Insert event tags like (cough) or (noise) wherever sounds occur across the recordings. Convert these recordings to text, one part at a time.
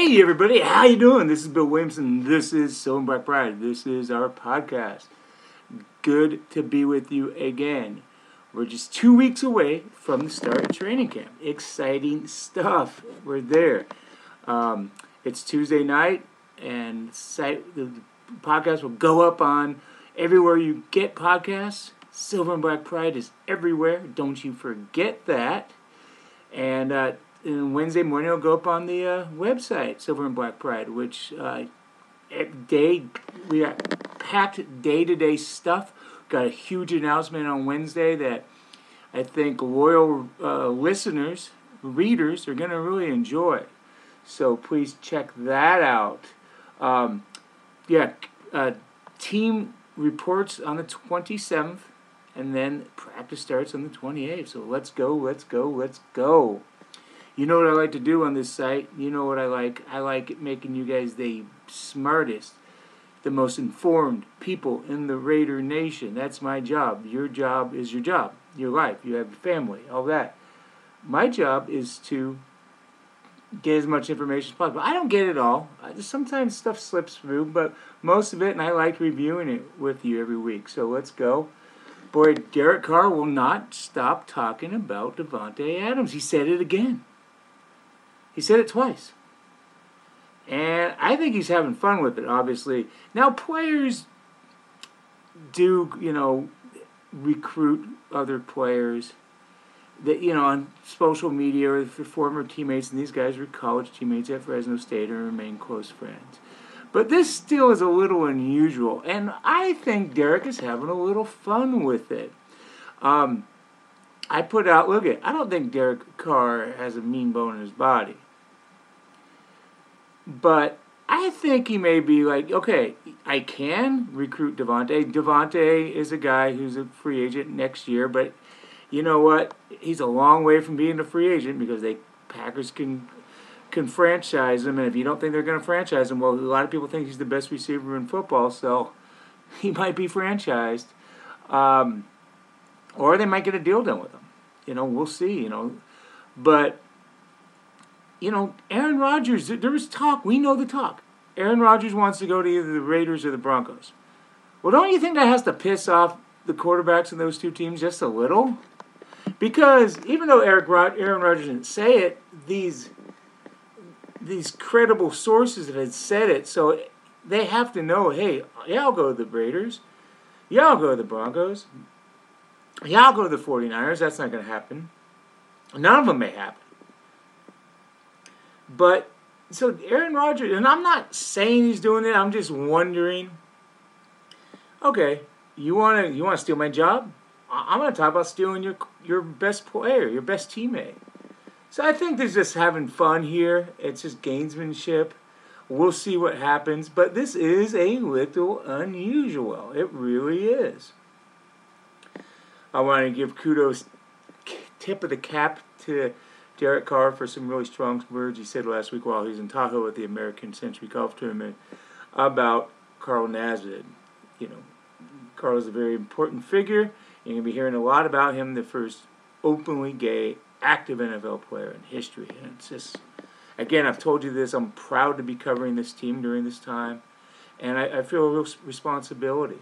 Hey everybody, how you doing? This is Bill Williamson. This is Silver and Black Pride. This is our podcast. Good to be with you again. We're just two weeks away from the start of training camp. Exciting stuff. We're there. Um, it's Tuesday night, and site, the podcast will go up on everywhere you get podcasts. Silver and Black Pride is everywhere. Don't you forget that. And uh, and Wednesday morning it'll go up on the uh, website, Silver and Black Pride, which uh, day we got packed day to day stuff. Got a huge announcement on Wednesday that I think loyal uh, listeners, readers, are going to really enjoy. So please check that out. Um, yeah, uh, team reports on the 27th, and then practice starts on the 28th. So let's go, let's go, let's go. You know what I like to do on this site? You know what I like? I like making you guys the smartest, the most informed people in the Raider Nation. That's my job. Your job is your job, your life. You have family, all that. My job is to get as much information as possible. I don't get it all. Sometimes stuff slips through, but most of it, and I like reviewing it with you every week. So let's go. Boy, Derek Carr will not stop talking about Davante Adams. He said it again. He said it twice. And I think he's having fun with it, obviously. Now, players do, you know, recruit other players that, you know, on social media or for former teammates, and these guys were college teammates at Fresno State and remain close friends. But this still is a little unusual, and I think Derek is having a little fun with it. Um, I put out, look at, I don't think Derek Carr has a mean bone in his body. But I think he may be like, okay, I can recruit Davante. Davante is a guy who's a free agent next year, but you know what? He's a long way from being a free agent because they Packers can can franchise him, and if you don't think they're going to franchise him, well, a lot of people think he's the best receiver in football, so (laughs) he might be franchised, um, or they might get a deal done with him. You know, we'll see. You know, but you know, Aaron Rodgers. There was talk. We know the talk. Aaron Rodgers wants to go to either the Raiders or the Broncos. Well, don't you think that has to piss off the quarterbacks in those two teams just a little? Because even though Eric Rod- Aaron Rodgers didn't say it, these these credible sources had said it, so they have to know. Hey, yeah, I'll go to the Raiders. Yeah, I'll go to the Broncos. Yeah, I'll go to the 49ers. That's not going to happen. None of them may happen. But so Aaron Rodgers, and I'm not saying he's doing it. I'm just wondering. Okay, you want to you want to steal my job? I'm going to talk about stealing your your best player, your best teammate. So I think there's just having fun here. It's just gamesmanship. We'll see what happens, but this is a little unusual. It really is. I want to give kudos, tip of the cap to Derek Carr for some really strong words he said last week while he was in Tahoe at the American Century Golf Tournament about Carl Nassib. You know, Carl is a very important figure. You're going to be hearing a lot about him, the first openly gay active NFL player in history. And it's just, again, I've told you this, I'm proud to be covering this team during this time. And I, I feel a real responsibility.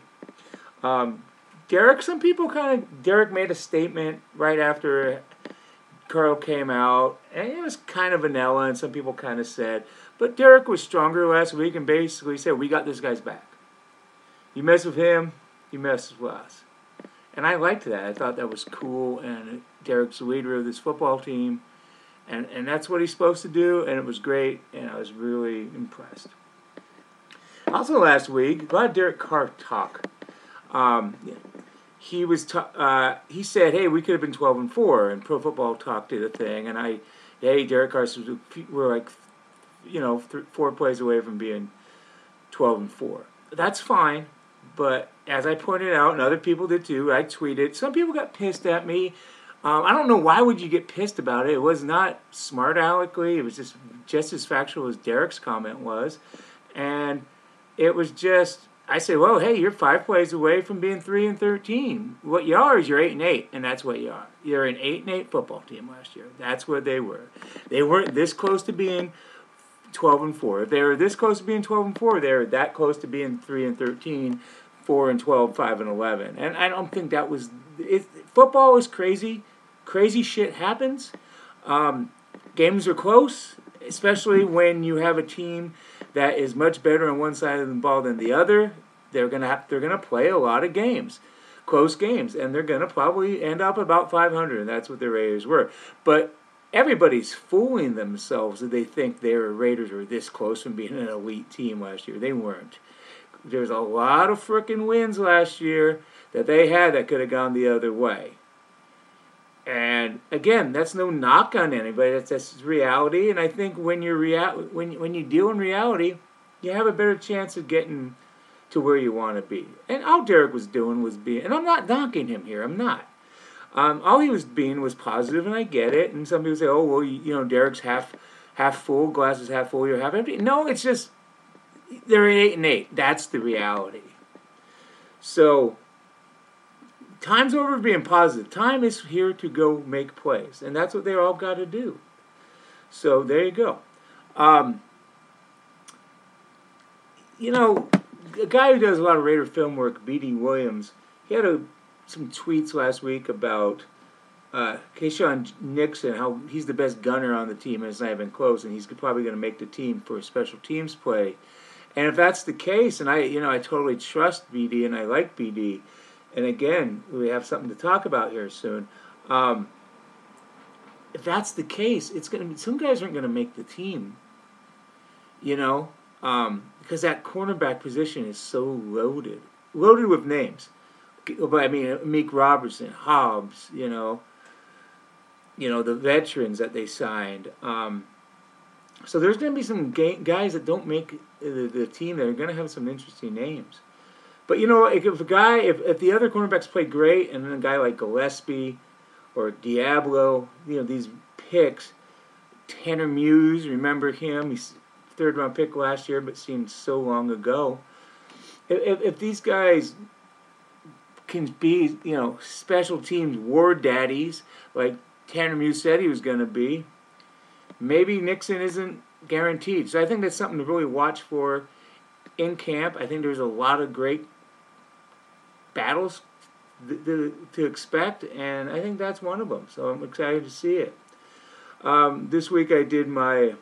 Um, Derek, some people kind of, Derek made a statement right after Carl came out, and it was kind of vanilla, and some people kind of said, but Derek was stronger last week and basically said, we got this guy's back. You mess with him, you mess with us. And I liked that. I thought that was cool, and Derek's the leader of this football team, and, and that's what he's supposed to do, and it was great, and I was really impressed. Also, last week, a lot of Derek Carr talk. Um, he was t- uh, he said, "Hey, we could have been twelve and four," and Pro Football Talk did a thing, and I, hey, Derek Carson, we're like, you know, th- four plays away from being twelve and four. That's fine, but as I pointed out, and other people did too, I tweeted. Some people got pissed at me. Um, I don't know why would you get pissed about it. It was not smart alecally. It was just just as factual as Derek's comment was, and it was just I say, well, hey, you're five plays away from being three and thirteen. What you are is you're eight and eight, and that's what you are. You're an eight and eight football team last year. That's what they were. They weren't this close to being 12 and 4. If they were this close to being 12 and 4, they were that close to being 3 and 13, 4 and 12, 5 and 11. And I don't think that was. It, football is crazy. Crazy shit happens. Um, games are close, especially when you have a team that is much better on one side of the ball than the other. They're gonna have, they're gonna play a lot of games, close games, and they're gonna probably end up about 500. And that's what the Raiders were. But everybody's fooling themselves that they think their Raiders were this close from being an elite team last year. They weren't. There's a lot of freaking wins last year that they had that could have gone the other way. And again, that's no knock on anybody. That's that's reality. And I think when you're real, when when you deal in reality, you have a better chance of getting to where you want to be. And all Derek was doing was being, and I'm not knocking him here. I'm not. Um, all he was being was positive, and I get it. And some people say, "Oh, well, you, you know, Derek's half half full, glass is half full, you're half empty." No, it's just they're eight and eight. That's the reality. So time's over being positive. Time is here to go make plays, and that's what they all got to do. So there you go. Um, you know, a guy who does a lot of Raider film work, B.D. Williams, he had a, some tweets last week about uh, Nixon, how he's the best gunner on the team, and it's not even close, and he's probably going to make the team for a special teams play. And if that's the case, and I, you know, I totally trust BD and I like BD, and again, we have something to talk about here soon. Um, if that's the case, it's going to be some guys aren't going to make the team. You know, um, because that cornerback position is so loaded, loaded with names. But I mean, Amik Robertson, Hobbs, you know, you know the veterans that they signed. Um, so there's going to be some guys that don't make the, the team that are going to have some interesting names. But you know, if, a guy, if, if the other cornerbacks play great, and then a guy like Gillespie or Deablo, you know, these picks, Tanner Muse, remember him? He's third round pick last year, but seemed so long ago. If, if these guys can be, you know, special teams war daddies, like Tanner Muse said he was going to be, maybe Nixon isn't guaranteed. So I think that's something to really watch for in camp. I think there's a lot of great battles to expect, and I think that's one of them. So I'm excited to see it. Um, this week I did my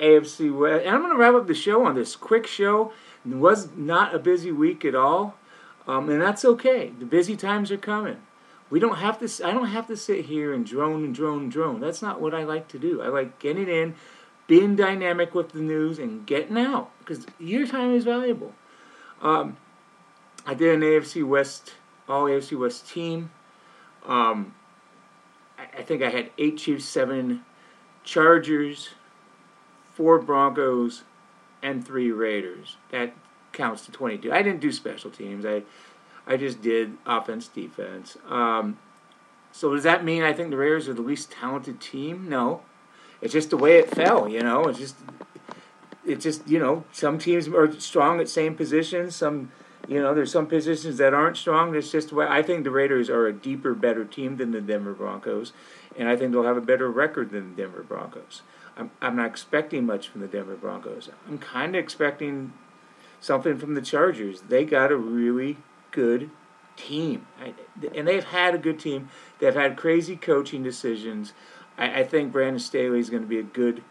AFC West, and I'm going to wrap up the show on this quick show. It was not a busy week at all, um, and that's okay. The busy times are coming. We don't have to. I don't have to sit here and drone and drone and drone. That's not what I like to do. I like getting in, being dynamic with the news, and getting out because your time is valuable. Um, I did an AFC West, all AFC West team. Um, I, think I had eight Chiefs, seven Chargers, four Broncos, and three Raiders. That counts to 22. I didn't do special teams. I I just did offense, defense. Um, so does that mean I think the Raiders are the least talented team? No, it's just the way it fell. You know, it's just it's just you know some teams are strong at same positions. Some you know, there's some positions that aren't strong. It's just why I think the Raiders are a deeper, better team than the Denver Broncos, and I think they'll have a better record than the Denver Broncos. I'm, I'm not expecting much from the Denver Broncos. I'm kind of expecting something from the Chargers. They got a really good team, I, and they've had a good team. They've had crazy coaching decisions. I, I think Brandon Staley is going to be a good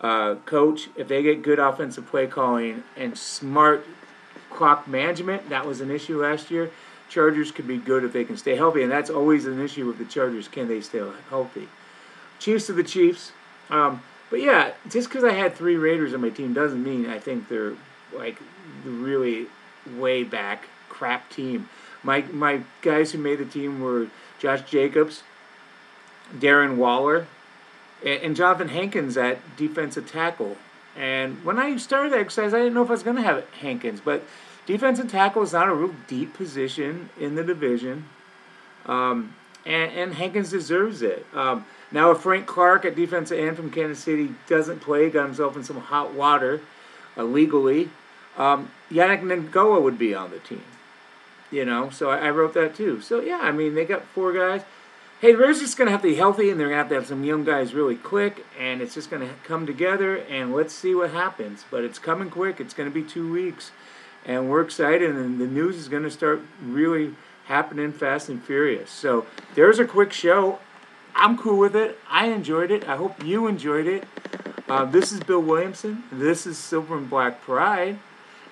uh, coach. If they get good offensive play calling and smart clock management. That was an issue last year. Chargers could be good if they can stay healthy, and that's always an issue with the Chargers. Can they stay healthy? Chiefs of the Chiefs. Um, but yeah, just because I had three Raiders on my team doesn't mean I think they're like really way back crap team. My my guys who made the team were Josh Jacobs, Darren Waller, and, and Jonathan Hankins at defensive tackle. And when I started that exercise, I didn't know if I was going to have Hankins, but defensive tackle is not a real deep position in the division, um, and, and, Hankins deserves it. Um, now, if Frank Clark at defensive end from Kansas City doesn't play, got himself in some hot water uh, legally, um, Yannick Ngakoue would be on the team. You know, so I, I, wrote that too. So yeah, I mean they got four guys. Hey, they're just going to have to be healthy, and they're going to have to have some young guys really quick, and it's just going to come together, and let's see what happens. But it's coming quick. It's going to be two weeks, and we're excited, and the news is going to start really happening fast and furious. So there's a quick show. I'm cool with it. I enjoyed it. I hope you enjoyed it. Uh, this is Bill Williamson. This is Silver and Black Pride.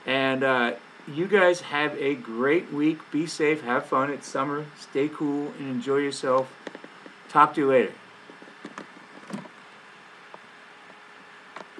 And uh, you guys have a great week. Be safe. Have fun. It's summer. Stay cool and enjoy yourself. Talk to you later.